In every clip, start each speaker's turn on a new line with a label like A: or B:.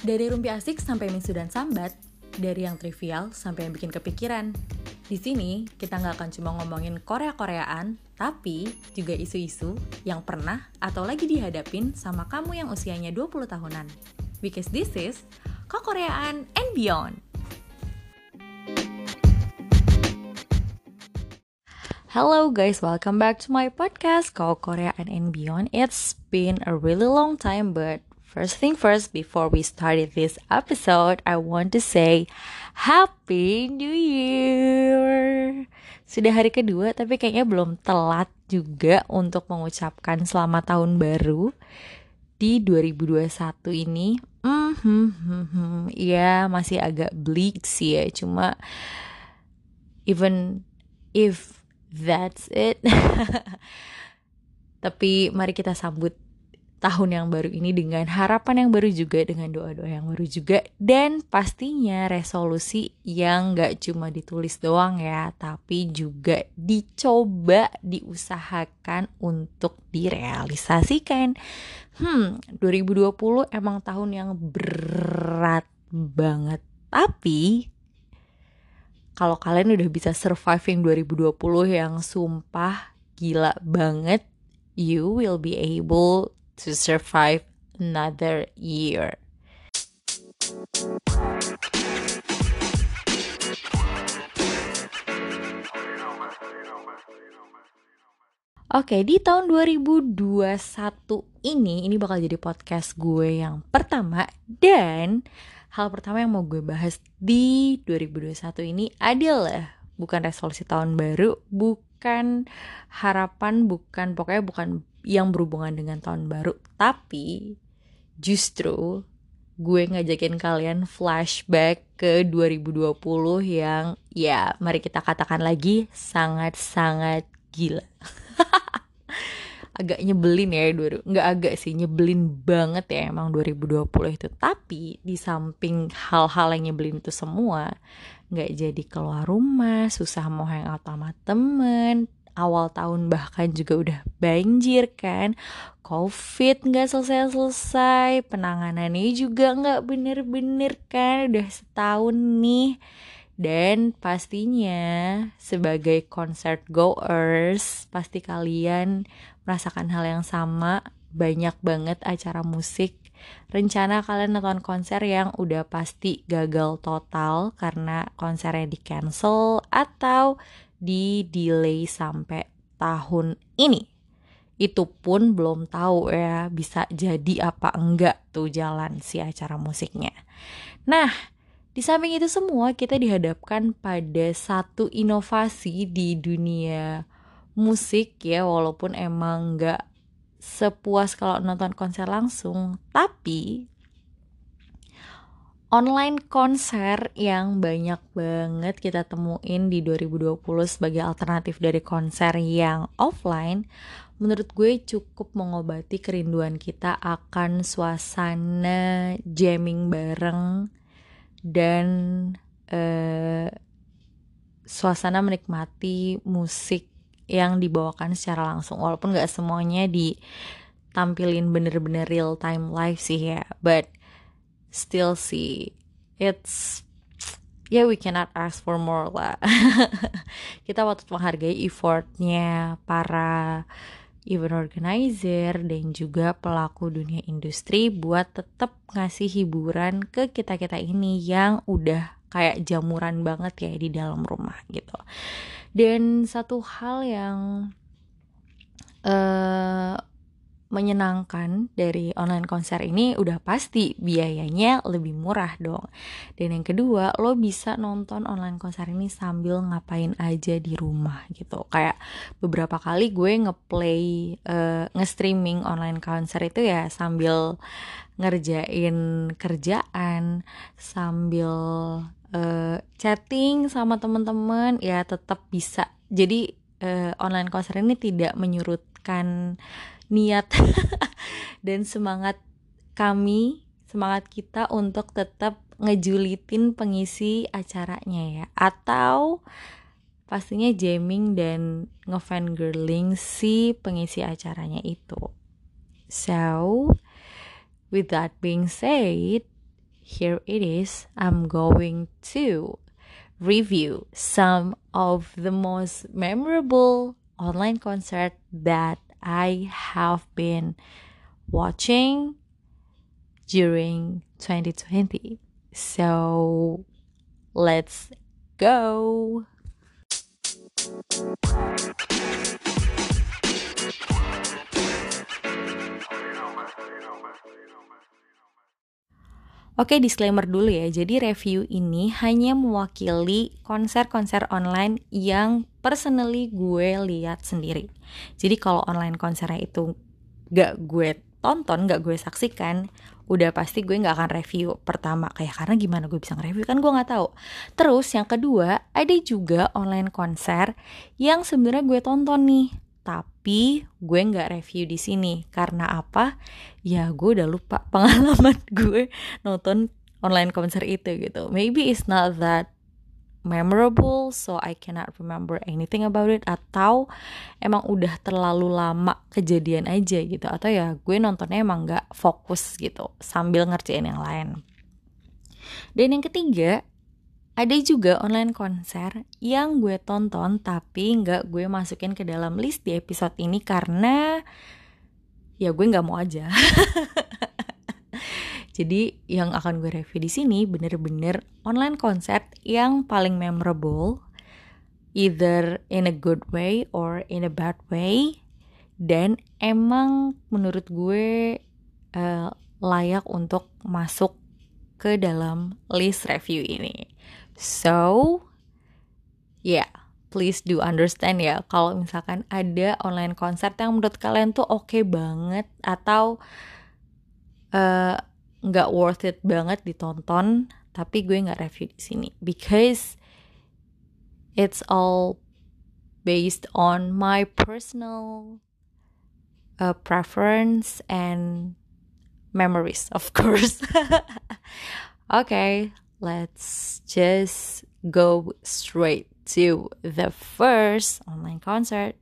A: Dari rumpi asik sampai mingsu dan sambat, dari yang trivial sampai yang bikin kepikiran. Di sini, kita nggak akan cuma ngomongin Korea-Koreaan, tapi juga isu-isu yang pernah atau lagi dihadapin sama kamu yang usianya 20 tahunan. Because this is Koreaan and Beyond. Hello guys, welcome back to my podcast Korea and Beyond. It's been a really long time, but first thing first, before we started this episode, I want to say Happy New Year. Sudah hari kedua, tapi kayaknya belum telat juga untuk mengucapkan selamat tahun baru di 2021 ini. Hmm, hmm, hmm, hmm. ya masih agak bleak sih ya, cuma even if that's it. Tapi mari kita sambut tahun yang baru ini dengan harapan yang baru juga, dengan doa-doa yang baru juga, dan pastinya resolusi yang gak cuma ditulis doang ya, tapi juga dicoba, diusahakan untuk direalisasikan. Hmm, 2020 emang tahun yang berat banget, tapi kalau kalian udah bisa surviving 2020 yang sumpah gila banget, you will be able to survive another year. Oke, di tahun 2021 ini, ini bakal jadi podcast gue yang pertama dan hal pertama yang mau gue bahas di 2021 ini adalah bukan resolusi tahun baru, bukan harapan, bukan pokoknya bukan yang berhubungan dengan tahun baru, tapi justru gue ngajakin kalian flashback ke 2020 yang ya mari kita katakan lagi sangat-sangat gila. agak nyebelin ya nggak agak sih nyebelin banget ya emang 2020 itu tapi di samping hal-hal yang nyebelin itu semua nggak jadi keluar rumah susah mau hangout sama temen awal tahun bahkan juga udah banjir kan. Covid nggak selesai-selesai penanganannya juga nggak bener-bener kan udah setahun nih. Dan pastinya sebagai concert goers pasti kalian merasakan hal yang sama. Banyak banget acara musik. Rencana kalian nonton konser yang udah pasti gagal total karena konsernya di cancel atau di delay sampai tahun ini. Itu pun belum tahu ya bisa jadi apa enggak tuh jalan si acara musiknya. Nah di samping itu semua kita dihadapkan pada satu inovasi di dunia musik ya walaupun emang nggak sepuas kalau nonton konser langsung tapi online konser yang banyak banget kita temuin di 2020 sebagai alternatif dari konser yang offline menurut gue cukup mengobati kerinduan kita akan suasana jamming bareng dan uh, suasana menikmati musik yang dibawakan secara langsung. Walaupun gak semuanya ditampilin bener-bener real time live sih ya but still sih it's yeah, we cannot ask for more lah. Kita patut menghargai effortnya para event organizer dan juga pelaku dunia industri buat tetap ngasih hiburan ke kita kita ini yang udah kayak jamuran banget ya di dalam rumah gitu. Dan satu hal yang uh, menyenangkan dari online konser ini udah pasti biayanya lebih murah dong. Dan yang kedua, lo bisa nonton online konser ini sambil ngapain aja di rumah gitu. Kayak beberapa kali gue ngeplay uh, nge-streaming online konser itu ya sambil ngerjain kerjaan, sambil uh, chatting sama teman-teman ya tetap bisa jadi uh, online konser ini tidak menyurutkan niat dan semangat kami semangat kita untuk tetap ngejulitin pengisi acaranya ya atau pastinya jamming dan ngefangirling si pengisi acaranya itu so with that being said here it is. I'm going to review some of the most memorable online concert that I have been watching during 2020. So let's go. Oke, disclaimer dulu ya. Jadi review ini hanya mewakili konser-konser online yang personally gue lihat sendiri. Jadi kalau online konsernya itu gak gue tonton, gak gue saksikan, udah pasti gue gak akan review pertama kayak karena gimana gue bisa nge-review kan gue gak tahu. Terus yang kedua ada juga online konser yang sebenarnya gue tonton nih tapi gue nggak review di sini. Karena apa? Ya gue udah lupa pengalaman gue nonton online konser itu gitu. Maybe it's not that memorable so I cannot remember anything about it. Atau emang udah terlalu lama kejadian aja gitu. Atau ya gue nontonnya emang nggak fokus gitu sambil ngerjain yang lain. Dan yang ketiga ada juga online konser yang gue tonton tapi nggak gue masukin ke dalam list di episode ini karena ya gue nggak mau aja. Jadi yang akan gue review di sini bener-bener online konser yang paling memorable, either in a good way or in a bad way, dan emang menurut gue uh, layak untuk masuk ke dalam list review ini. So, yeah, please do understand ya kalau misalkan ada online konser yang menurut kalian tuh oke okay banget atau eh, nggak uh, worth it banget ditonton, tapi gue nggak review di sini because it's all based on my personal uh, preference and memories, of course. okay, let's just go straight to the first online concert.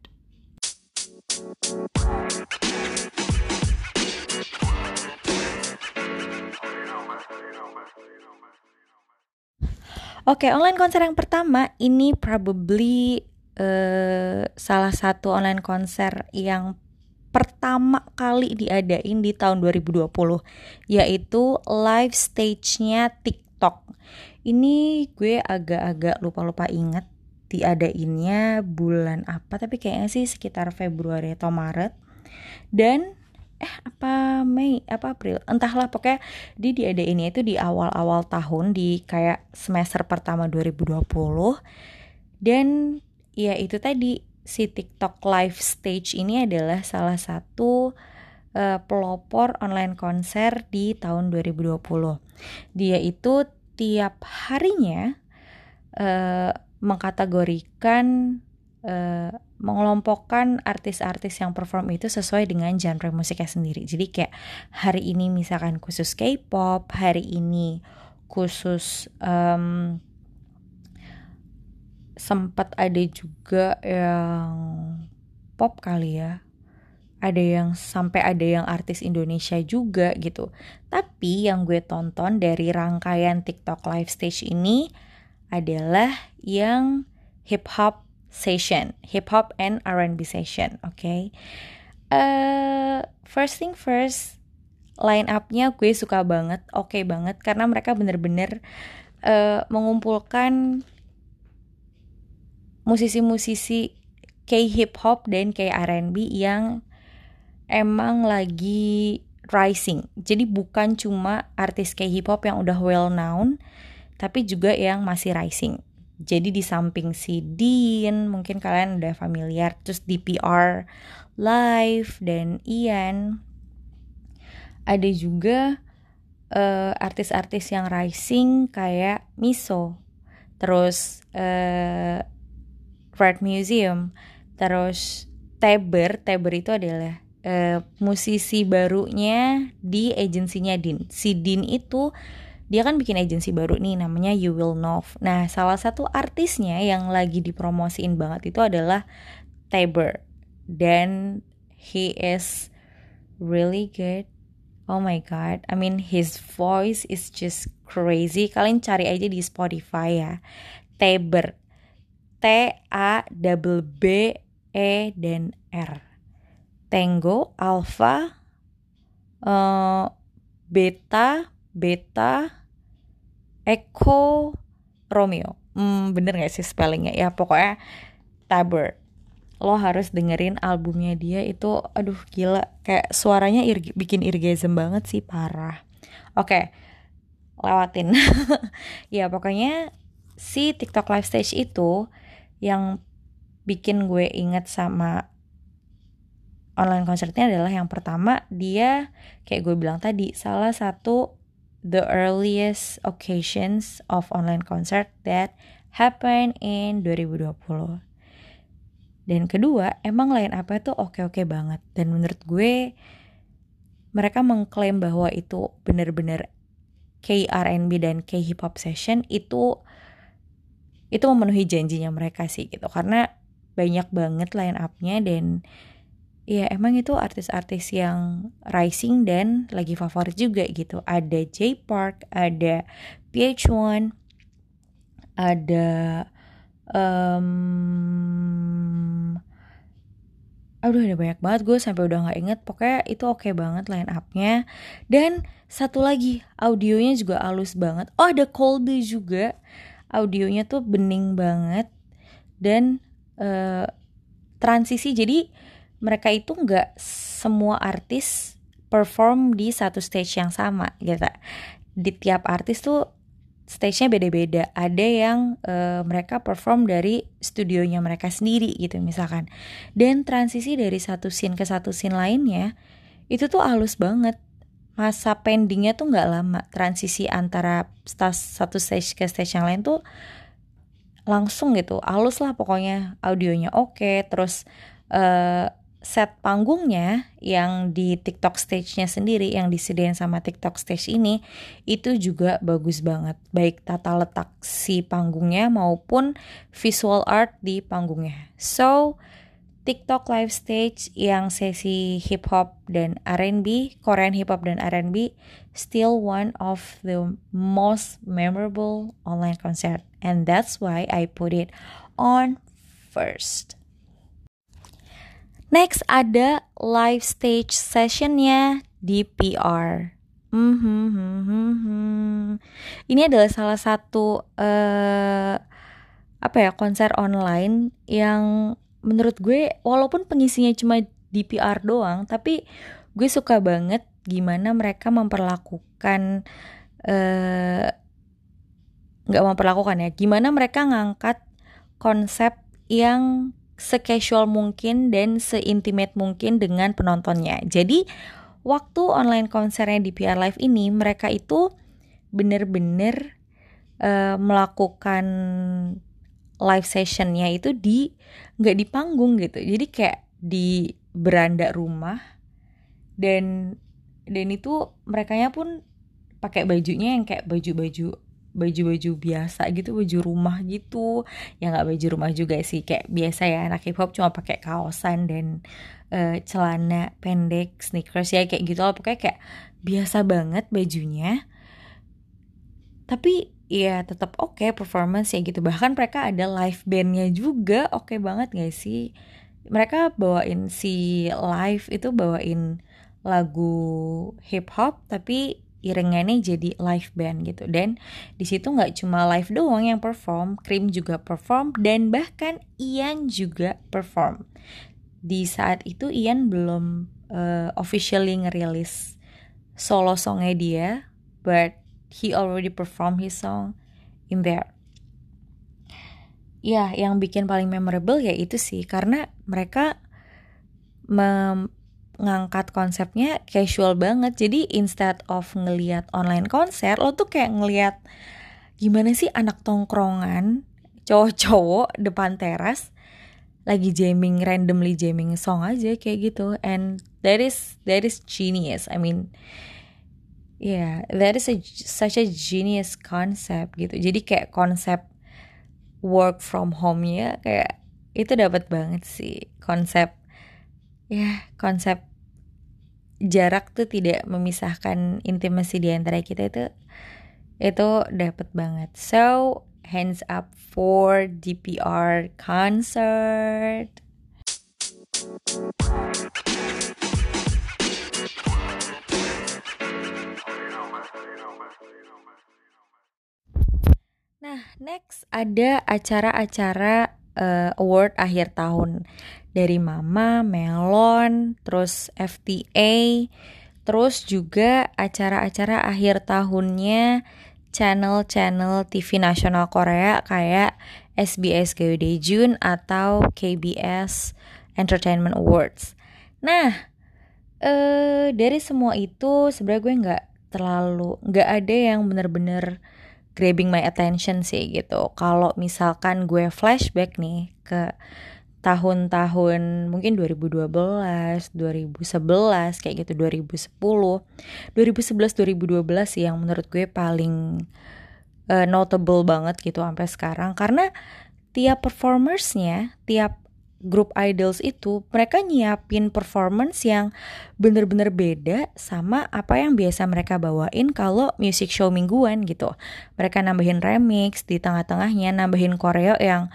A: Oke, okay, online konser yang pertama ini probably uh, salah satu online konser yang pertama kali diadain di tahun 2020 yaitu live stage-nya TikTok TikTok. Ini gue agak-agak lupa-lupa inget diadainnya bulan apa tapi kayaknya sih sekitar Februari atau Maret. Dan eh apa Mei apa April entahlah pokoknya di diadainnya itu di awal-awal tahun di kayak semester pertama 2020 dan ya itu tadi si TikTok live stage ini adalah salah satu uh, pelopor online konser di tahun 2020. Dia itu tiap harinya uh, mengkategorikan uh, mengelompokkan artis-artis yang perform itu sesuai dengan genre musiknya sendiri. Jadi kayak hari ini misalkan khusus K-pop, hari ini khusus um, sempat ada juga yang pop kali ya ada yang sampai ada yang artis Indonesia juga gitu. Tapi yang gue tonton dari rangkaian TikTok live stage ini adalah yang hip hop session, hip hop and R&B session, oke. Okay? Uh, first thing first, line upnya gue suka banget, oke okay banget karena mereka bener-bener uh, mengumpulkan musisi-musisi K hip hop dan K R&B yang emang lagi rising. Jadi bukan cuma artis kayak hip hop yang udah well known, tapi juga yang masih rising. Jadi di samping si Dean, mungkin kalian udah familiar, terus DPR Live dan Ian. Ada juga uh, artis-artis yang rising kayak Miso, terus uh, Red Museum, terus Teber. Teber itu adalah uh, musisi barunya di agensinya Din. Si Din itu dia kan bikin agensi baru nih namanya You Will Know. Nah, salah satu artisnya yang lagi dipromosiin banget itu adalah Tabor dan he is really good Oh my god, I mean his voice is just crazy. Kalian cari aja di Spotify ya. Taber. T A double B E dan R. Tango, Alpha, uh, Beta, Beta, Echo, Romeo. Hmm, bener gak sih spellingnya? Ya pokoknya Taber lo harus dengerin albumnya dia itu aduh gila kayak suaranya ir bikin irgasm banget sih parah oke okay, lewatin ya pokoknya si TikTok live stage itu yang bikin gue inget sama online concertnya adalah yang pertama dia kayak gue bilang tadi salah satu the earliest occasions of online concert that happened in 2020 dan kedua, emang line apa itu oke-oke banget. Dan menurut gue, mereka mengklaim bahwa itu benar-benar K-R&B dan K-hip hop session itu itu memenuhi janjinya mereka sih gitu. Karena banyak banget line up-nya dan ya emang itu artis-artis yang rising dan lagi favorit juga gitu. Ada J Park, ada PH1, ada um, aduh ada banyak banget. Gue sampai udah nggak inget. Pokoknya itu oke okay banget line upnya. Dan satu lagi audionya juga halus banget. Oh ada Colby juga. Audionya tuh bening banget. Dan uh, transisi. Jadi mereka itu nggak semua artis perform di satu stage yang sama gitu di tiap artis tuh stage-nya beda-beda. Ada yang uh, mereka perform dari studionya mereka sendiri gitu misalkan. Dan transisi dari satu scene ke satu scene lainnya itu tuh halus banget. Masa pendingnya tuh nggak lama. Transisi antara satu stage ke stage yang lain tuh langsung gitu. Halus lah pokoknya audionya oke. Okay, terus uh, set panggungnya yang di TikTok stage-nya sendiri yang disediain sama TikTok stage ini itu juga bagus banget baik tata letak si panggungnya maupun visual art di panggungnya. So TikTok live stage yang sesi hip hop dan R&B, Korean hip hop dan R&B still one of the most memorable online concert and that's why I put it on first. Next ada live stage sessionnya di. Mm -hmm, mm -hmm. Ini adalah salah satu uh, apa ya konser online yang menurut gue walaupun pengisinya cuma di PR doang, tapi gue suka banget gimana mereka memperlakukan uh, nggak memperlakukan ya, gimana mereka ngangkat konsep yang secasual mungkin dan seintimate mungkin dengan penontonnya. Jadi waktu online konsernya di PR Live ini mereka itu bener-bener uh, melakukan live sessionnya itu di nggak di panggung gitu. Jadi kayak di beranda rumah dan dan itu mereka pun pakai bajunya yang kayak baju-baju baju-baju biasa gitu baju rumah gitu. Ya nggak baju rumah juga sih kayak biasa ya anak hip hop cuma pakai kaosan dan uh, celana pendek sneakers ya kayak gitu loh pokoknya kayak biasa banget bajunya. Tapi ya tetap oke okay performance ya gitu. Bahkan mereka ada live bandnya juga oke okay banget gak sih? Mereka bawain si live itu bawain lagu hip hop tapi iringannya jadi live band gitu. Dan di situ nggak cuma live doang yang perform Cream juga perform dan bahkan Ian juga perform. Di saat itu Ian belum uh, officially ngerilis solo songnya dia but he already perform his song in there. Ya yang bikin paling memorable ya itu sih karena mereka mem ngangkat konsepnya casual banget. Jadi instead of ngeliat online konser lo tuh kayak ngeliat gimana sih anak tongkrongan cowok-cowok depan teras lagi jamming randomly jamming song aja kayak gitu. And that is that is genius. I mean yeah that is a, such a genius concept gitu. Jadi kayak konsep work from home ya kayak itu dapat banget sih. Konsep ya konsep jarak tuh tidak memisahkan intimasi di antara kita itu itu dapat banget. So hands up for DPR concert. Nah, next ada acara-acara uh, award akhir tahun dari Mama, Melon, terus FTA, terus juga acara-acara akhir tahunnya channel-channel TV nasional Korea kayak SBS Gayo Jun atau KBS Entertainment Awards. Nah, eh dari semua itu sebenarnya gue nggak terlalu nggak ada yang bener-bener grabbing my attention sih gitu. Kalau misalkan gue flashback nih ke tahun-tahun mungkin 2012, 2011 kayak gitu, 2010, 2011, 2012 sih yang menurut gue paling uh, notable banget gitu sampai sekarang karena tiap performersnya, tiap grup idols itu mereka nyiapin performance yang bener-bener beda sama apa yang biasa mereka bawain kalau music show mingguan gitu. Mereka nambahin remix di tengah-tengahnya, nambahin koreo yang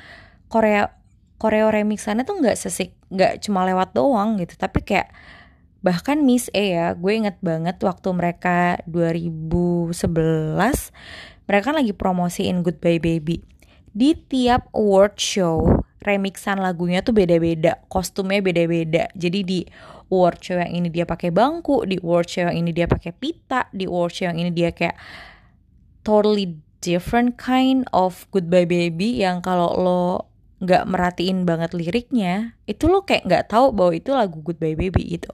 A: koreo koreo remixannya tuh nggak sesik, nggak cuma lewat doang gitu, tapi kayak bahkan Miss A ya, gue inget banget waktu mereka 2011 mereka kan lagi promosiin Goodbye Baby di tiap award show remixan lagunya tuh beda-beda, kostumnya beda-beda. Jadi di award show yang ini dia pakai bangku, di award show yang ini dia pakai pita, di award show yang ini dia kayak totally different kind of Goodbye Baby yang kalau lo nggak merhatiin banget liriknya, itu lo kayak nggak tahu bahwa itu lagu Goodbye Baby itu.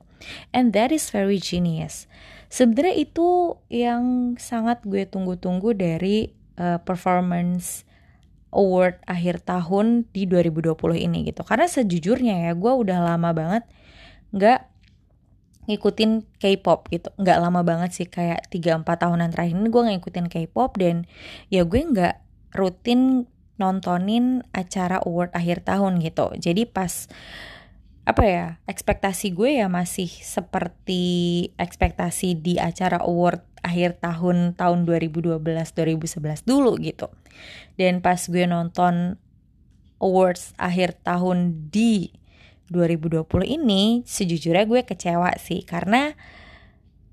A: And that is very genius. Sebenarnya itu yang sangat gue tunggu-tunggu dari uh, performance award akhir tahun di 2020 ini gitu. Karena sejujurnya ya gue udah lama banget nggak ngikutin K-pop gitu. Nggak lama banget sih kayak 3-4 tahunan terakhir ini gue ngikutin K-pop dan ya gue nggak rutin nontonin acara award akhir tahun gitu. Jadi pas apa ya ekspektasi gue ya masih seperti ekspektasi di acara award akhir tahun tahun 2012 2011 dulu gitu dan pas gue nonton awards akhir tahun di 2020 ini sejujurnya gue kecewa sih. Karena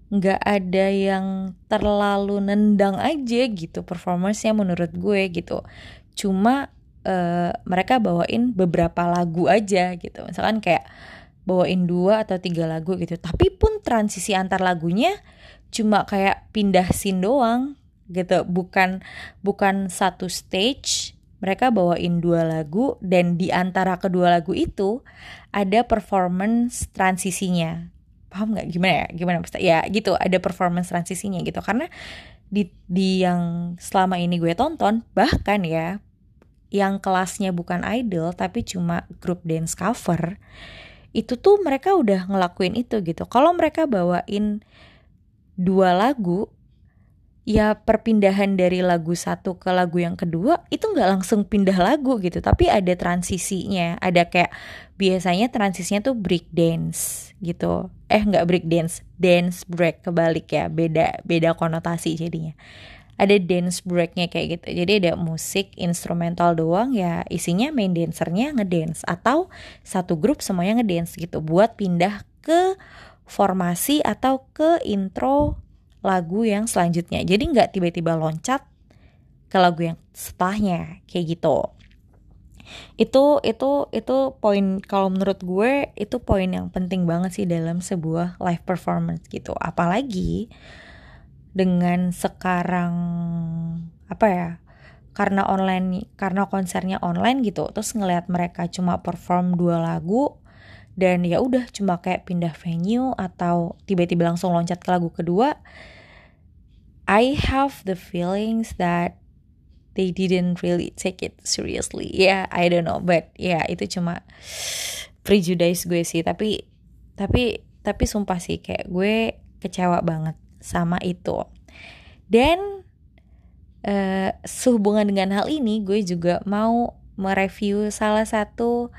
A: nggak ada yang terlalu nendang aja gitu performance menurut gue gitu. Cuma uh, mereka bawain beberapa lagu aja gitu. Misalkan kayak bawain dua atau tiga lagu gitu. Tapi pun transisi antar lagunya cuma kayak pindah scene doang gitu. Bukan bukan satu stage mereka bawain dua lagu dan di antara kedua lagu itu ada performance transisinya. Paham nggak? Gimana ya? Gimana? Ya gitu ada performance transisinya gitu. Karena di di yang selama ini gue tonton bahkan ya yang kelasnya bukan idol tapi cuma grup dance cover itu tuh mereka udah ngelakuin itu gitu. Kalau mereka bawain dua lagu ya perpindahan dari lagu satu ke lagu yang kedua itu nggak langsung pindah lagu gitu. Tapi ada transisinya ada kayak biasanya transisinya tuh break dance gitu. Eh nggak break dance dance break kebalik ya. Beda beda konotasi jadinya. Ada dance breaknya kayak gitu. Jadi ada musik instrumental doang ya. Isinya main dancernya ngedance atau satu grup semuanya ngedance gitu. Buat pindah ke formasi atau ke intro lagu yang selanjutnya. Jadi nggak tiba-tiba loncat ke lagu yang setelahnya kayak gitu. Itu itu itu poin kalau menurut gue itu poin yang penting banget sih dalam sebuah live performance gitu. Apalagi dengan sekarang apa ya? Karena online karena konsernya online gitu, terus ngelihat mereka cuma perform dua lagu dan ya udah cuma kayak pindah venue atau tiba-tiba langsung loncat ke lagu kedua I have the feelings that they didn't really take it seriously. Yeah, I don't know, but yeah, itu cuma prejudice gue sih. Tapi tapi tapi sumpah sih kayak gue kecewa banget sama itu. Dan uh, sehubungan dengan hal ini, gue juga mau mereview salah satu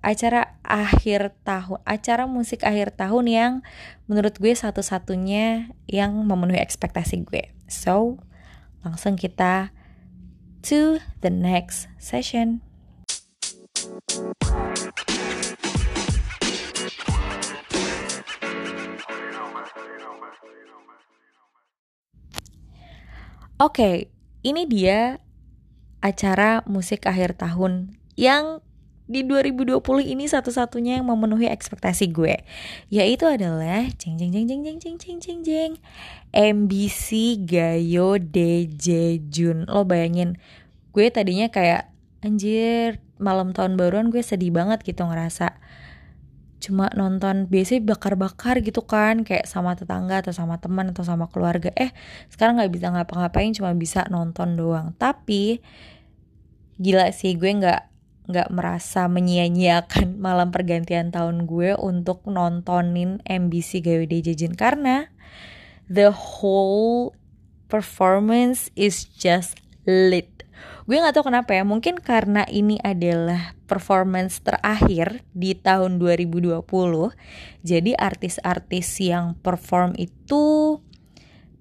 A: acara akhir tahun, acara musik akhir tahun yang menurut gue satu-satunya yang memenuhi ekspektasi gue. So, langsung kita to the next session. Oke, okay, ini dia acara musik akhir tahun yang di 2020 ini satu-satunya yang memenuhi ekspektasi gue yaitu adalah jeng jeng jeng jeng jeng jeng jeng jeng jeng. MBC Gayo DJ Jun. Lo bayangin gue tadinya kayak anjir malam tahun baruan gue sedih banget gitu ngerasa. Cuma nonton biasanya bakar-bakar gitu kan kayak sama tetangga atau sama teman atau sama keluarga. Eh sekarang nggak bisa ngapa-ngapain cuma bisa nonton doang. Tapi gila sih gue nggak nggak merasa menyia-nyiakan malam pergantian tahun gue untuk nontonin MBC GWD Jejin karena the whole performance is just lit. Gue gak tahu kenapa ya, mungkin karena ini adalah performance terakhir di tahun 2020. Jadi artis-artis yang perform itu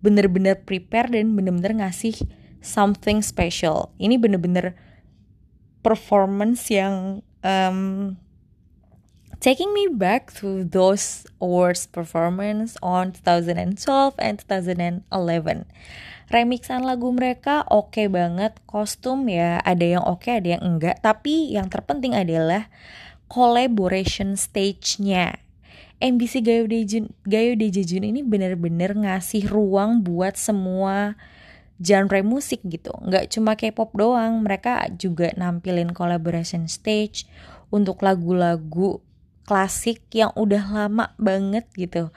A: bener-bener prepare dan bener-bener ngasih something special. Ini bener-bener performance yang um, taking me back to those awards performance on 2012 and 2011. Remixan lagu mereka oke okay banget, kostum ya ada yang oke okay, ada yang enggak, tapi yang terpenting adalah collaboration stage-nya. MBC Gayo Dejun, Gayo Dejun ini bener-bener ngasih ruang buat semua genre musik gitu. Nggak cuma K-pop doang mereka juga nampilin collaboration stage untuk lagu-lagu klasik yang udah lama banget gitu.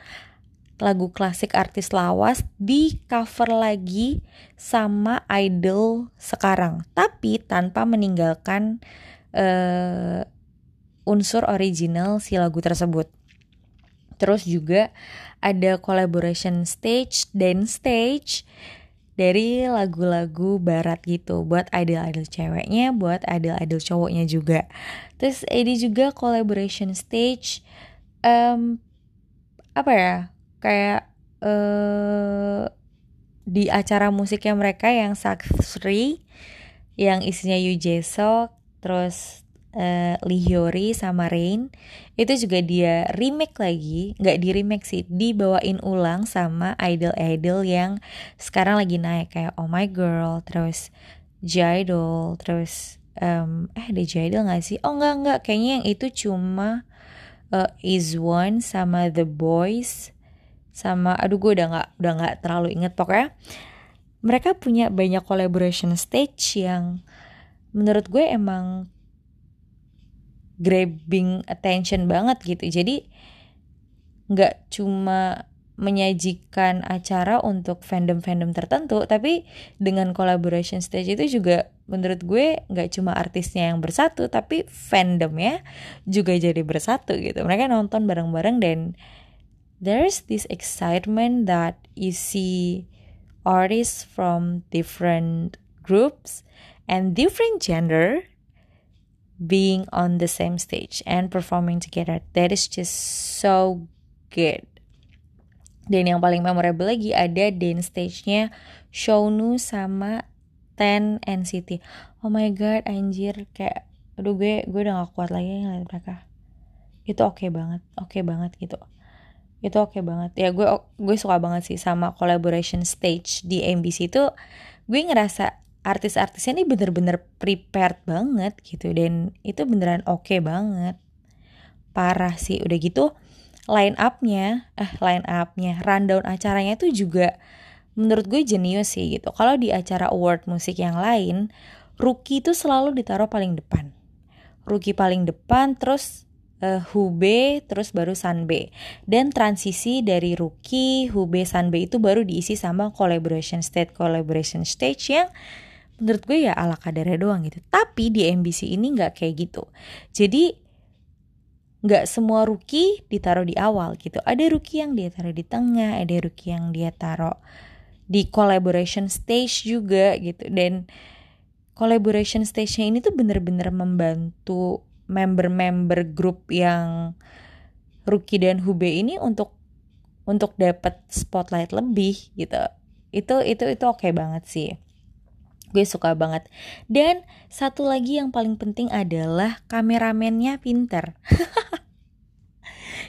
A: Lagu klasik artis lawas di cover lagi sama idol sekarang. Tapi tanpa meninggalkan uh, unsur original si lagu tersebut. Terus juga ada collaboration stage dance stage dari lagu-lagu barat gitu buat idol-idol ceweknya, buat idol-idol cowoknya juga. Terus ini juga collaboration stage um, apa ya? Kayak uh, di acara musiknya mereka yang Saksri yang isinya Yu Jae terus uh, Lee Hyori sama Rain itu juga dia remake lagi. Nggak di remake sih dibawain ulang sama idol-idol yang sekarang lagi naik kayak Oh My Girl terus J-Idol terus um, eh ada J-Idol nggak sih? Oh nggak nggak. Kayaknya yang itu cuma uh, Is One sama The Boys sama aduh gue udah nggak udah nggak terlalu inget pokoknya mereka punya banyak collaboration stage yang menurut gue emang grabbing attention banget gitu. Jadi nggak cuma menyajikan acara untuk fandom-fandom tertentu tapi dengan collaboration stage itu juga menurut gue nggak cuma artisnya yang bersatu tapi fandomnya juga jadi bersatu gitu. Mereka nonton bareng-bareng dan there's this excitement that you see artists from different groups and different gender being on the same stage and performing together. That is just so good. Dan yang paling memorable lagi ada dance stage-nya Shownu sama Ten NCT. Oh my god, anjir kayak aduh gue gue udah gak kuat lagi ngeliat mereka. Itu oke okay banget, oke okay banget gitu. Itu oke okay banget. Ya gue gue suka banget sih sama collaboration stage di MBC itu gue ngerasa artis-artisnya ini bener-bener prepared banget gitu. Dan itu beneran oke okay banget. Parah sih. Udah gitu line upnya eh line upnya rundown acaranya tuh juga menurut gue jenius sih gitu. Kalau di acara award musik yang lain rookie itu selalu ditaruh paling depan. Rookie paling depan terus uh, Hube terus baru Sanbe dan transisi dari rookie Hube Sanbe itu baru diisi sama collaboration stage collaboration stage yang menurut gue ya ala kadarnya doang gitu. Tapi di MBC ini nggak kayak gitu. Jadi nggak semua rookie ditaruh di awal gitu. Ada rookie yang dia taruh di tengah ada rookie yang dia taruh di collaboration stage juga gitu. Dan collaboration stage-nya ini tuh bener-bener membantu member-member grup yang Ruki dan Hube ini untuk untuk dapat spotlight lebih gitu. Itu itu itu oke okay banget sih gue suka banget. Dan satu lagi yang paling penting adalah kameramennya pinter.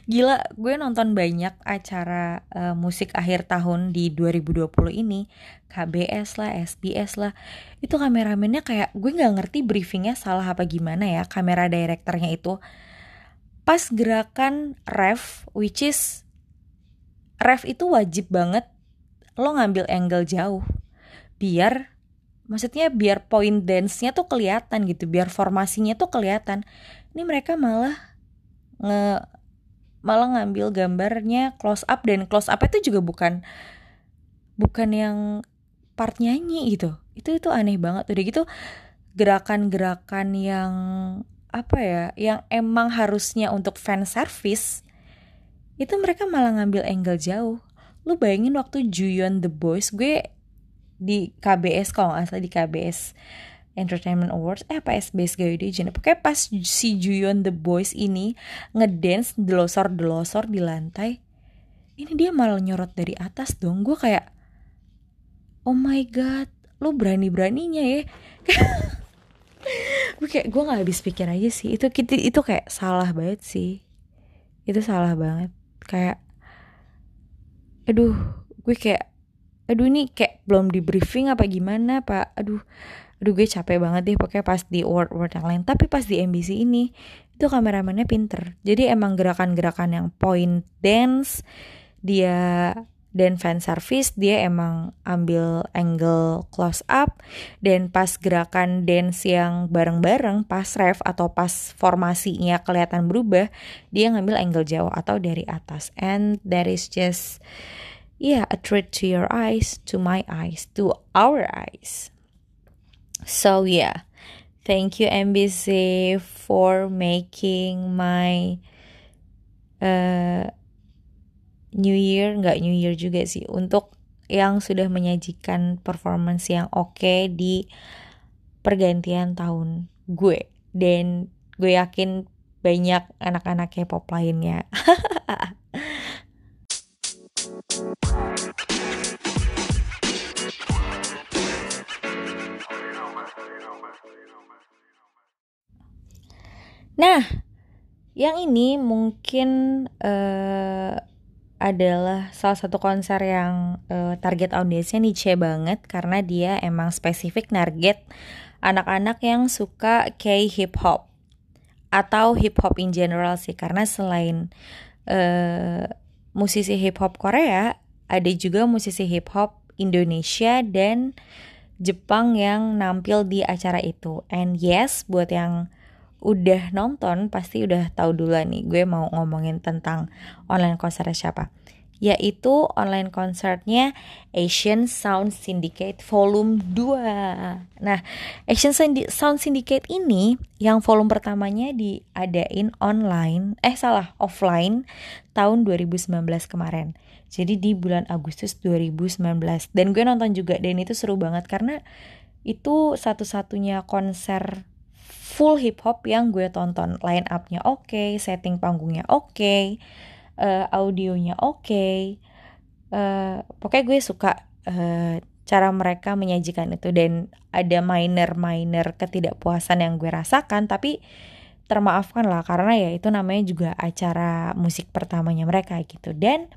A: Gila gue nonton banyak acara uh, musik akhir tahun di 2020 ini. KBS lah SBS lah. Itu kameramennya kayak gue nggak ngerti briefingnya salah apa gimana ya kamera direkturnya itu. Pas gerakan ref which is ref itu wajib banget lo ngambil angle jauh. Biar maksudnya biar point dance-nya tuh kelihatan gitu biar formasinya tuh kelihatan. Ini mereka malah nge malah ngambil gambarnya close up dan close up itu juga bukan bukan yang part nyanyi gitu. Itu itu aneh banget. Udah gitu gerakan-gerakan yang apa ya yang emang harusnya untuk fan service itu mereka malah ngambil angle jauh. Lu bayangin waktu Juyon The Boys gue di KBS kalau nggak salah di KBS Entertainment Awards. Eh apa SBS Gayodejen pokoknya pas si Juyon The Boys ini ngedance delosor delosor di lantai ini dia malah nyorot dari atas dong. Gue kayak oh my god lu berani beraninya ya? Gue kayak gue nggak habis pikir aja sih. Itu itu itu kayak salah banget sih. Itu salah banget. Kayak aduh gue kayak aduh ini kayak belum di briefing apa gimana pak? Aduh aduh gue capek banget deh pokoknya pas di award award yang lain tapi pas di MBC ini itu kameramennya pinter. Jadi emang gerakan-gerakan yang point dance dia dan fan service dia emang ambil angle close up dan pas gerakan dance yang bareng-bareng pas ref atau pas formasinya kelihatan berubah dia ngambil angle jauh atau dari atas. And that is just yeah a treat to your eyes to my eyes to our eyes. So yeah, thank you MBC for making my uh, New Year, nggak New Year juga sih, untuk yang sudah menyajikan performance yang oke okay di pergantian tahun gue. Dan gue yakin banyak anak-anak K-pop lainnya. Nah, yang ini mungkin uh, adalah salah satu konser yang uh, target audiensnya niche banget karena dia emang spesifik target anak-anak yang suka K-hip hop atau hip hop in general sih. Karena selain uh, musisi hip hop Korea ada juga musisi hip hop Indonesia dan Jepang yang nampil di acara itu. And yes buat yang udah nonton pasti udah tahu dulu nih gue mau ngomongin tentang online konser siapa yaitu online konsernya Asian Sound Syndicate Volume 2. Nah, Asian Sound Syndicate ini yang volume pertamanya diadain online, eh salah, offline tahun 2019 kemarin. Jadi di bulan Agustus 2019. Dan gue nonton juga dan itu seru banget karena itu satu-satunya konser full hip hop yang gue tonton line upnya oke okay, setting panggungnya oke okay, uh, eh, audionya oke okay. uh, pokoknya gue suka uh, cara mereka menyajikan itu dan ada minor minor ketidakpuasan yang gue rasakan tapi termaafkan lah karena ya itu namanya juga acara musik pertamanya mereka gitu dan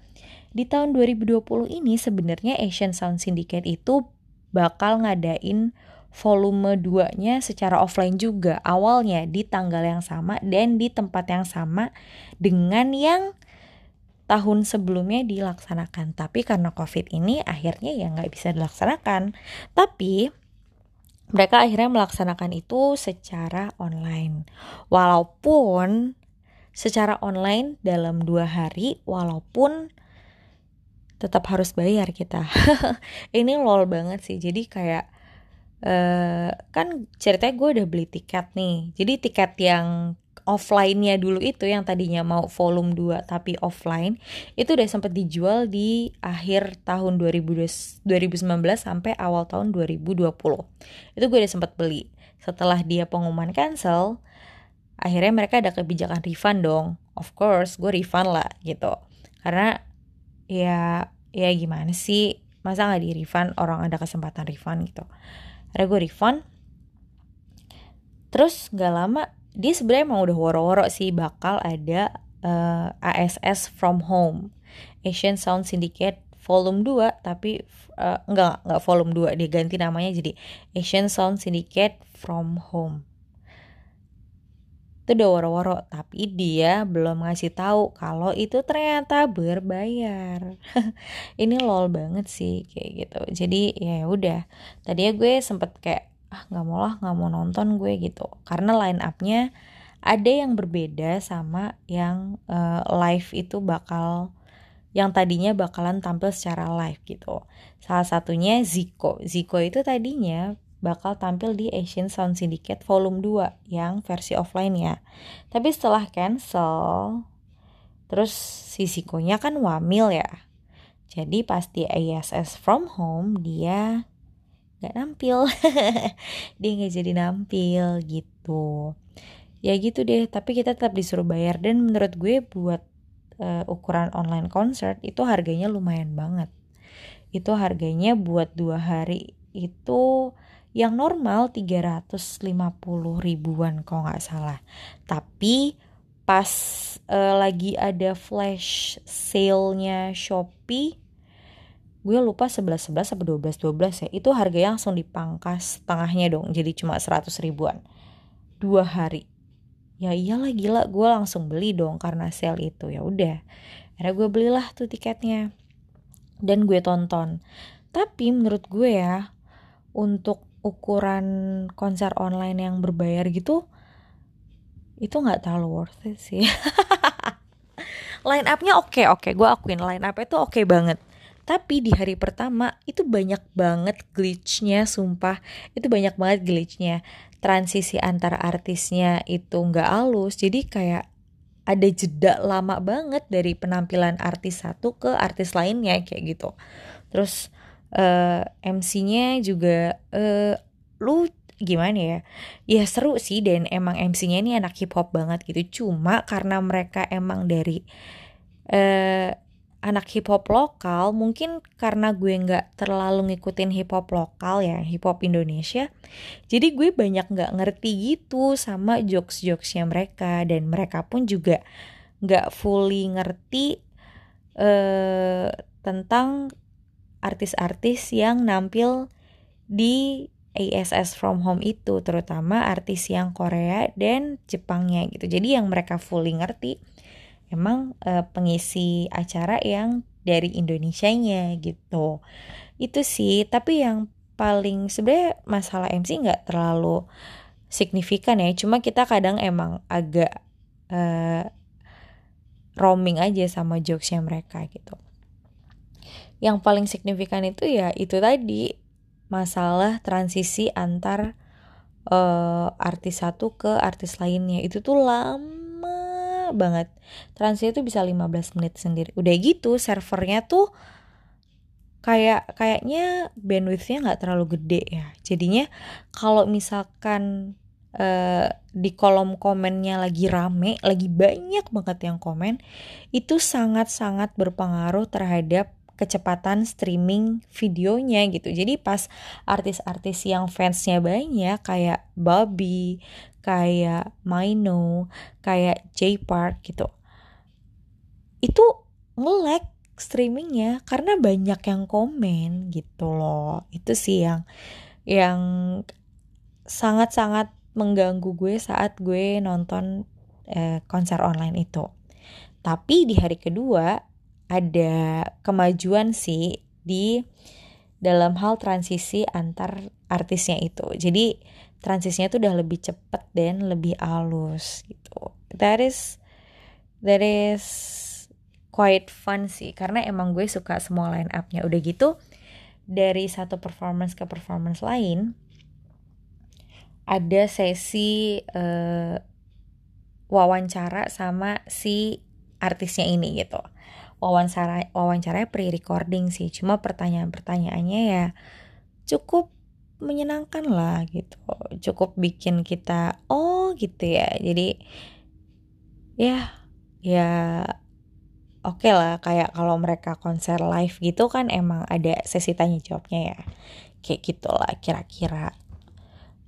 A: di tahun 2020 ini sebenarnya Asian Sound Syndicate itu bakal ngadain volume 2-nya secara offline juga awalnya di tanggal yang sama dan di tempat yang sama dengan yang tahun sebelumnya dilaksanakan. Tapi karena covid ini akhirnya ya nggak bisa dilaksanakan. Tapi mereka akhirnya melaksanakan itu secara online. Walaupun secara online dalam dua hari walaupun tetap harus bayar kita. Ini lol banget sih. Jadi kayak uh, kan ceritanya gue udah beli tiket nih. Jadi tiket yang offline-nya dulu itu yang tadinya mau volume 2 tapi offline itu udah sempat dijual di akhir tahun 2019 sampai awal tahun 2020 itu gue udah sempat beli. Setelah dia pengumuman cancel akhirnya mereka ada kebijakan refund dong. Of course gue refund lah gitu. Karena ya ya gimana sih? Masa nggak di refund orang ada kesempatan refund gitu. Akhirnya gue refund. Terus nggak lama dia sebenarnya emang udah woro-woro sih bakal ada uh, eh, ASS from home Asian Sound Syndicate volume 2 tapi uh, enggak enggak volume 2 dia ganti namanya jadi Asian Sound Syndicate from home. Itu udah woro-woro tapi dia belum ngasih tahu kalau itu ternyata berbayar. Ini lol banget sih kayak gitu. Jadi ya udah. Tadi ya gue sempet kayak ah nggak mau lah nggak mau nonton gue gitu karena line upnya ada yang berbeda sama yang uh, live itu bakal yang tadinya bakalan tampil secara live gitu salah satunya Ziko Ziko itu tadinya bakal tampil di Asian Sound Syndicate Volume 2 yang versi offline ya. Tapi setelah cancel, terus si Sikonya kan wamil ya. Jadi pasti ASS from home dia gak nampil. dia gak jadi nampil gitu. Ya gitu deh, tapi kita tetap disuruh bayar dan menurut gue buat uh, ukuran online concert itu harganya lumayan banget. Itu harganya buat dua hari itu yang normal 350 ribuan kalau nggak salah tapi pas uh, lagi ada flash sale-nya Shopee gue lupa 11 11 atau 12 12 ya. Itu harganya langsung dipangkas tengahnya dong. Jadi cuma 100 ribuan. Dua hari. Ya iyalah gila. Gue langsung beli dong karena sale itu. Ya udah. Akhirnya gue belilah tuh tiketnya. Dan gue tonton. Tapi menurut gue ya untuk ukuran konser online yang berbayar gitu itu nggak terlalu worth it sih. Line upnya oke okay, oke. Okay, gue akuin line up itu oke okay banget tapi di hari pertama itu banyak banget glitchnya sumpah. Itu banyak banget glitchnya. Transisi antar artisnya itu nggak halus jadi kayak ada jeda lama banget dari penampilan artis satu ke artis lainnya kayak gitu. Terus uh, eh, MC-nya juga uh, lu gimana ya? Ya seru sih dan emang MC-nya ini anak hip hop banget gitu. Cuma karena mereka emang dari uh, anak hip hop lokal mungkin karena gue nggak terlalu ngikutin hip hop lokal ya hip hop Indonesia jadi gue banyak nggak ngerti gitu sama jokes jokesnya mereka. Dan mereka pun juga nggak fully ngerti uh, tentang artis-artis yang nampil di ASS from home itu terutama artis yang Korea dan Jepangnya gitu. Jadi yang mereka fully ngerti emang uh, pengisi acara yang dari Indonesia-nya gitu. Itu sih tapi yang paling sebenarnya masalah MC nggak terlalu signifikan ya. Cuma kita kadang emang agak uh, roaming aja sama jokesnya mereka gitu. Yang paling signifikan itu ya itu tadi masalah transisi antar uh, artis satu ke artis lainnya. Itu tuh lama banget. Transisi itu bisa 15 menit sendiri. Udah gitu servernya tuh kayak kayaknya bandwidthnya nggak terlalu gede ya. Jadinya kalau misalkan uh, di kolom komennya lagi rame lagi banyak banget yang komen itu sangat sangat berpengaruh terhadap kecepatan streaming videonya gitu. Jadi pas artis-artis yang fansnya banyak kayak Bobby, kayak Mino, kayak J Park gitu. Itu nge-lag streamingnya karena banyak yang komen gitu loh. Itu sih yang yang sangat-sangat mengganggu gue saat gue nonton eh, konser online itu. Tapi di hari kedua ada kemajuan sih di dalam hal transisi antar artisnya itu. Jadi transisinya tuh udah lebih cepet dan lebih halus gitu. That is that is quite fun sih karena emang gue suka semua line upnya udah gitu dari satu performance ke performance lain ada sesi uh, wawancara sama si artisnya ini gitu wawancara wawancaranya pre-recording sih. Cuma pertanyaan-pertanyaannya ya cukup menyenangkan lah gitu. Cukup bikin kita oh gitu ya. Jadi ya ya oke okay lah. Kayak kalau mereka konser live gitu kan emang ada sesi tanya jawabnya ya. Kayak gitulah kira-kira.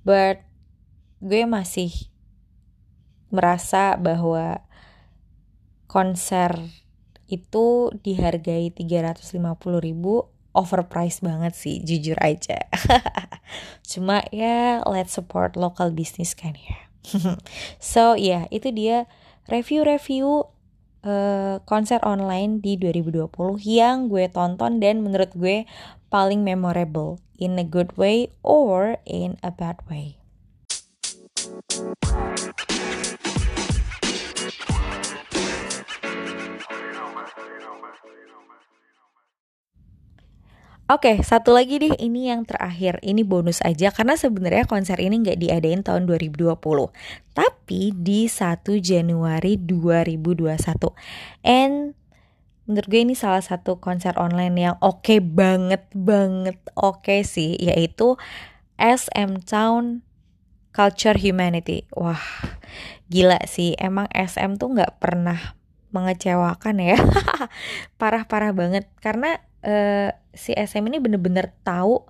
A: But gue masih merasa bahwa konser itu dihargai 350 ribu overpriced banget sih jujur aja. Cuma ya let's support local business kan ya. So ya yeah, itu dia review-review uh, konser online di 2020 yang gue tonton dan menurut gue paling memorable in a good way or in a bad way Oke, okay, satu lagi deh ini yang terakhir. Ini bonus aja karena sebenarnya konser ini nggak diadain tahun 2020. Tapi di 1 Januari 2021. And menurut gue ini salah satu konser online yang oke okay banget banget oke okay sih yaitu SM Town Culture Humanity. Wah, gila sih. Emang SM tuh nggak pernah mengecewakan ya. Parah-parah banget karena uh, si SM ini bener-bener tahu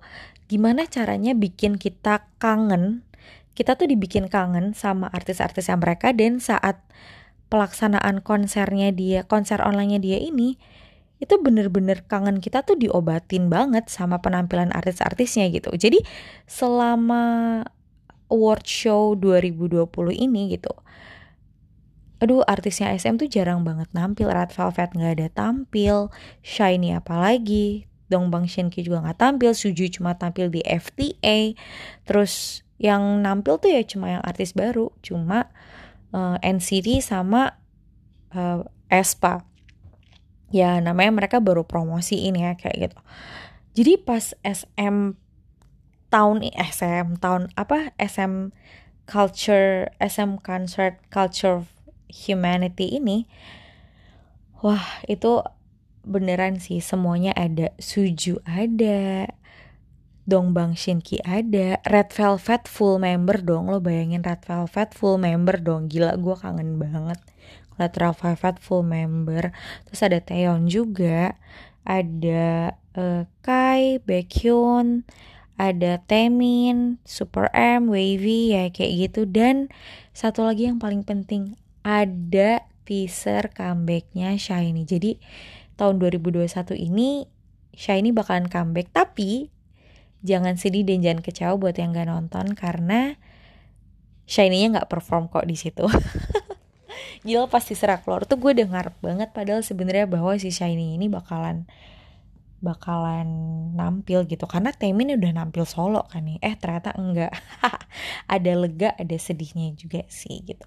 A: gimana caranya bikin kita kangen. Kita tuh dibikin kangen sama artis-artis yang mereka dan saat pelaksanaan konsernya dia konser onlinenya dia ini itu bener-bener kangen kita tuh diobatin banget sama penampilan artis-artisnya gitu. Jadi selama award show 2020 ini gitu aduh artisnya SM tuh jarang banget nampil. Red Velvet nggak ada tampil. Shiny apalagi? Dong Bang Shinki juga nggak tampil. Suju cuma tampil di FTA terus yang nampil tuh ya cuma yang artis baru. Cuma uh, eh, NCT sama uh, Espa. Ya namanya mereka baru promosi ini ya kayak gitu. Jadi pas SM tahun SM tahun apa? SM culture SM concert culture humanity ini wah itu beneran sih semuanya ada. Suju ada Dong Bang Shinki ada Red Velvet full member dong. Lo bayangin Red Velvet full member dong. Gila gue kangen banget Red Velvet full member. Terus ada Taeyeon juga ada uh, Kai Baekhyun ada Temin, Super M, Wavy ya kayak gitu. Dan satu lagi yang paling penting ada teaser comebacknya Shiny. Jadi tahun 2021 ini Shiny bakalan comeback. Tapi jangan sedih dan jangan kecewa buat yang gak nonton karena Shiny-nya nggak perform kok di situ. Gila pas teaser keluar tuh gue udah ngarep banget padahal sebenarnya bahwa si Shiny ini bakalan bakalan nampil gitu. Karena Temin udah nampil solo kan nih. Eh ternyata enggak. Ada lega ada sedihnya juga sih gitu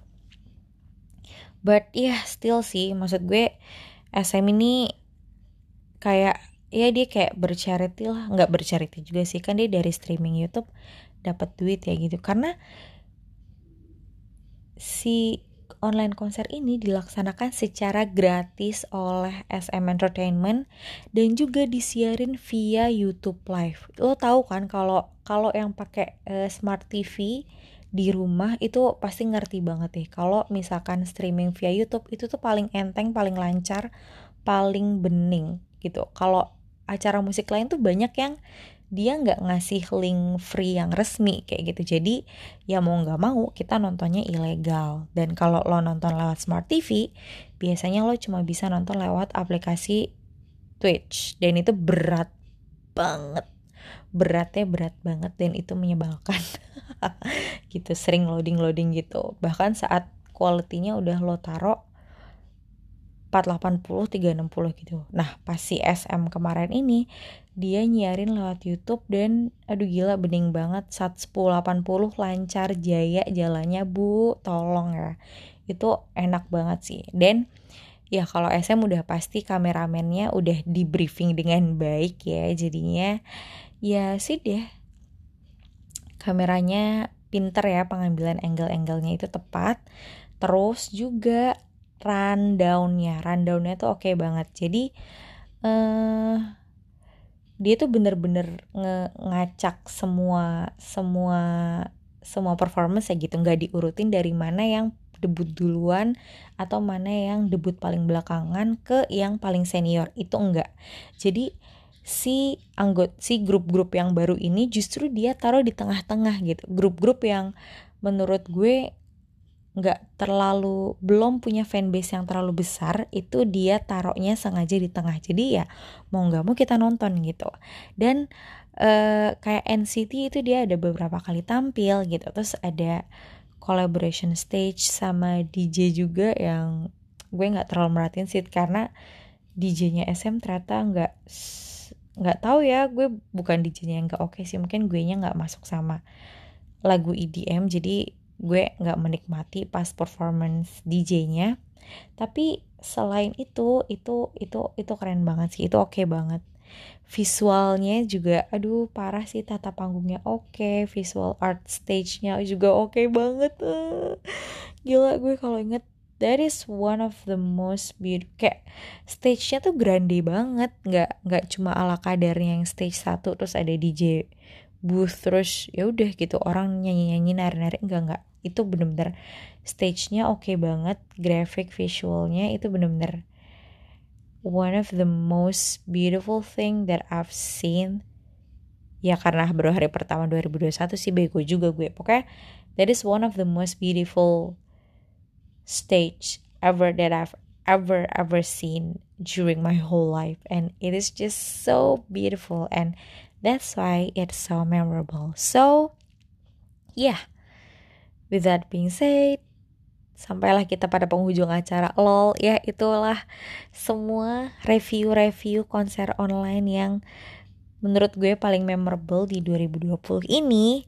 A: but ya yeah, still sih maksud gue SM ini kayak ya dia kayak bercharity lah nggak bercharity juga sih kan dia dari streaming YouTube dapat duit ya gitu karena si online konser ini dilaksanakan secara gratis oleh SM Entertainment dan juga disiarin via YouTube Live. Lo tahu kan kalau kalau yang pakai uh, smart TV di rumah itu pasti ngerti banget deh kalau misalkan streaming via YouTube itu tuh paling enteng, paling lancar, paling bening gitu. Kalau acara musik lain tuh banyak yang dia nggak ngasih link free yang resmi kayak gitu. Jadi ya mau nggak mau kita nontonnya ilegal. Dan kalau lo nonton lewat smart TV, biasanya lo cuma bisa nonton lewat aplikasi Twitch dan itu berat banget beratnya berat banget dan itu menyebalkan gitu sering loading loading gitu. Bahkan saat kualitinya udah lo taro 480 360 gitu. Nah pas si SM kemarin ini dia nyiarin lewat YouTube dan aduh gila bening banget. Saat 1080 lancar jaya jalannya bu. Tolong ya. Itu enak banget sih. Dan ya kalau SM udah pasti kameramennya udah di briefing dengan baik ya jadinya. Ya sih deh kameranya pinter ya pengambilan angle-angle-nya itu tepat. Terus juga rundownnya rundownnya tuh oke okay banget. Jadi uh, dia tuh bener-bener ngacak semua semua semua performance ya gitu. Nggak diurutin dari mana yang debut duluan atau mana yang debut paling belakangan ke yang paling senior. Itu enggak. Jadi si anggot si grup-grup yang baru ini justru dia taruh di tengah-tengah gitu. Grup-grup yang menurut gue nggak terlalu belum punya fanbase yang terlalu besar itu dia taruhnya sengaja di tengah. Jadi ya mau nggak mau kita nonton gitu. Dan uh, kayak NCT itu dia ada beberapa kali tampil gitu. Terus ada collaboration stage sama DJ juga yang gue nggak terlalu merhatiin sih karena DJ-nya SM ternyata nggak nggak tahu ya gue bukan DJ-nya yang nggak oke okay sih mungkin gue nya nggak masuk sama lagu EDM jadi gue nggak menikmati pas performance DJ-nya tapi selain itu itu itu itu keren banget sih itu oke okay banget visualnya juga aduh parah sih tata panggungnya oke okay. visual art stage-nya juga oke okay banget gila gue kalau inget that is one of the most beautiful kayak stage-nya tuh grande banget. Nggak nggak cuma ala kadarnya yang stage satu terus ada DJ booth terus ya udah gitu orang nyanyi nyanyi nari nari enggak enggak itu bener-bener stage-nya oke okay banget graphic visualnya itu bener-bener one of the most beautiful thing that I've seen. Ya karena baru hari pertama 2021 sih bego juga gue. Pokoknya that is one of the most beautiful stage ever that I've ever ever seen during my whole life. And it is just so beautiful and that's why it's so memorable. So yeah. With that being said sampailah kita pada penghujung acara. Lol ya itulah semua review-review konser online yang menurut gue paling memorable di 2020 ini.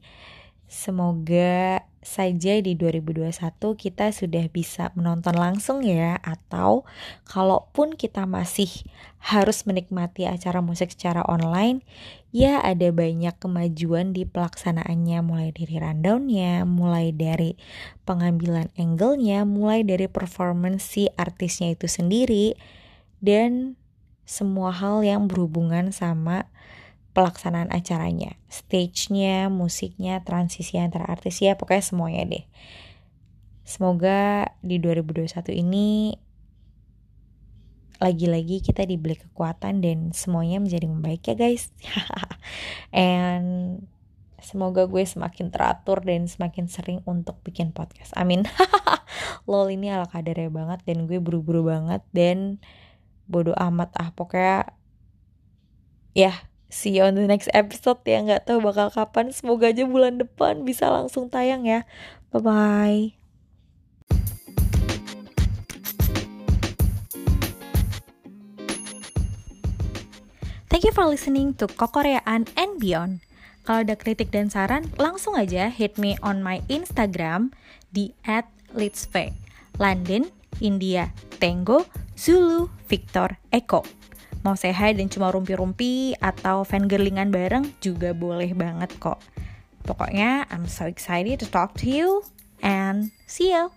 A: Semoga saja di 2021 kita sudah bisa menonton langsung ya atau kalaupun kita masih harus menikmati acara musik secara online ya ada banyak kemajuan di pelaksanaannya mulai dari rundownnya mulai dari pengambilan angle-nya mulai dari performance si artisnya itu sendiri dan semua hal yang berhubungan sama pelaksanaan acaranya, stage-nya, musiknya, transisi antara artis ya, pokoknya semuanya deh. Semoga di 2021 ini lagi-lagi kita dibeli kekuatan dan semuanya menjadi membaik ya guys. And semoga gue semakin teratur dan semakin sering untuk bikin podcast. Amin. Lol ini ala kadarnya banget dan gue buru-buru banget dan bodoh amat ah pokoknya ya see you on the next episode ya. Nggak tahu bakal kapan. Semoga aja bulan depan bisa langsung tayang ya. Bye bye Thank you for listening to Kokoreaan and Beyond. Kalau ada kritik dan saran, langsung aja hit me on my Instagram di @litsve. London, India, Tango, Zulu, Victor, Eko mau hi dan cuma rumpi-rumpi atau fangirlingan bareng juga boleh banget kok. Pokoknya I'm so excited to talk to you and see you.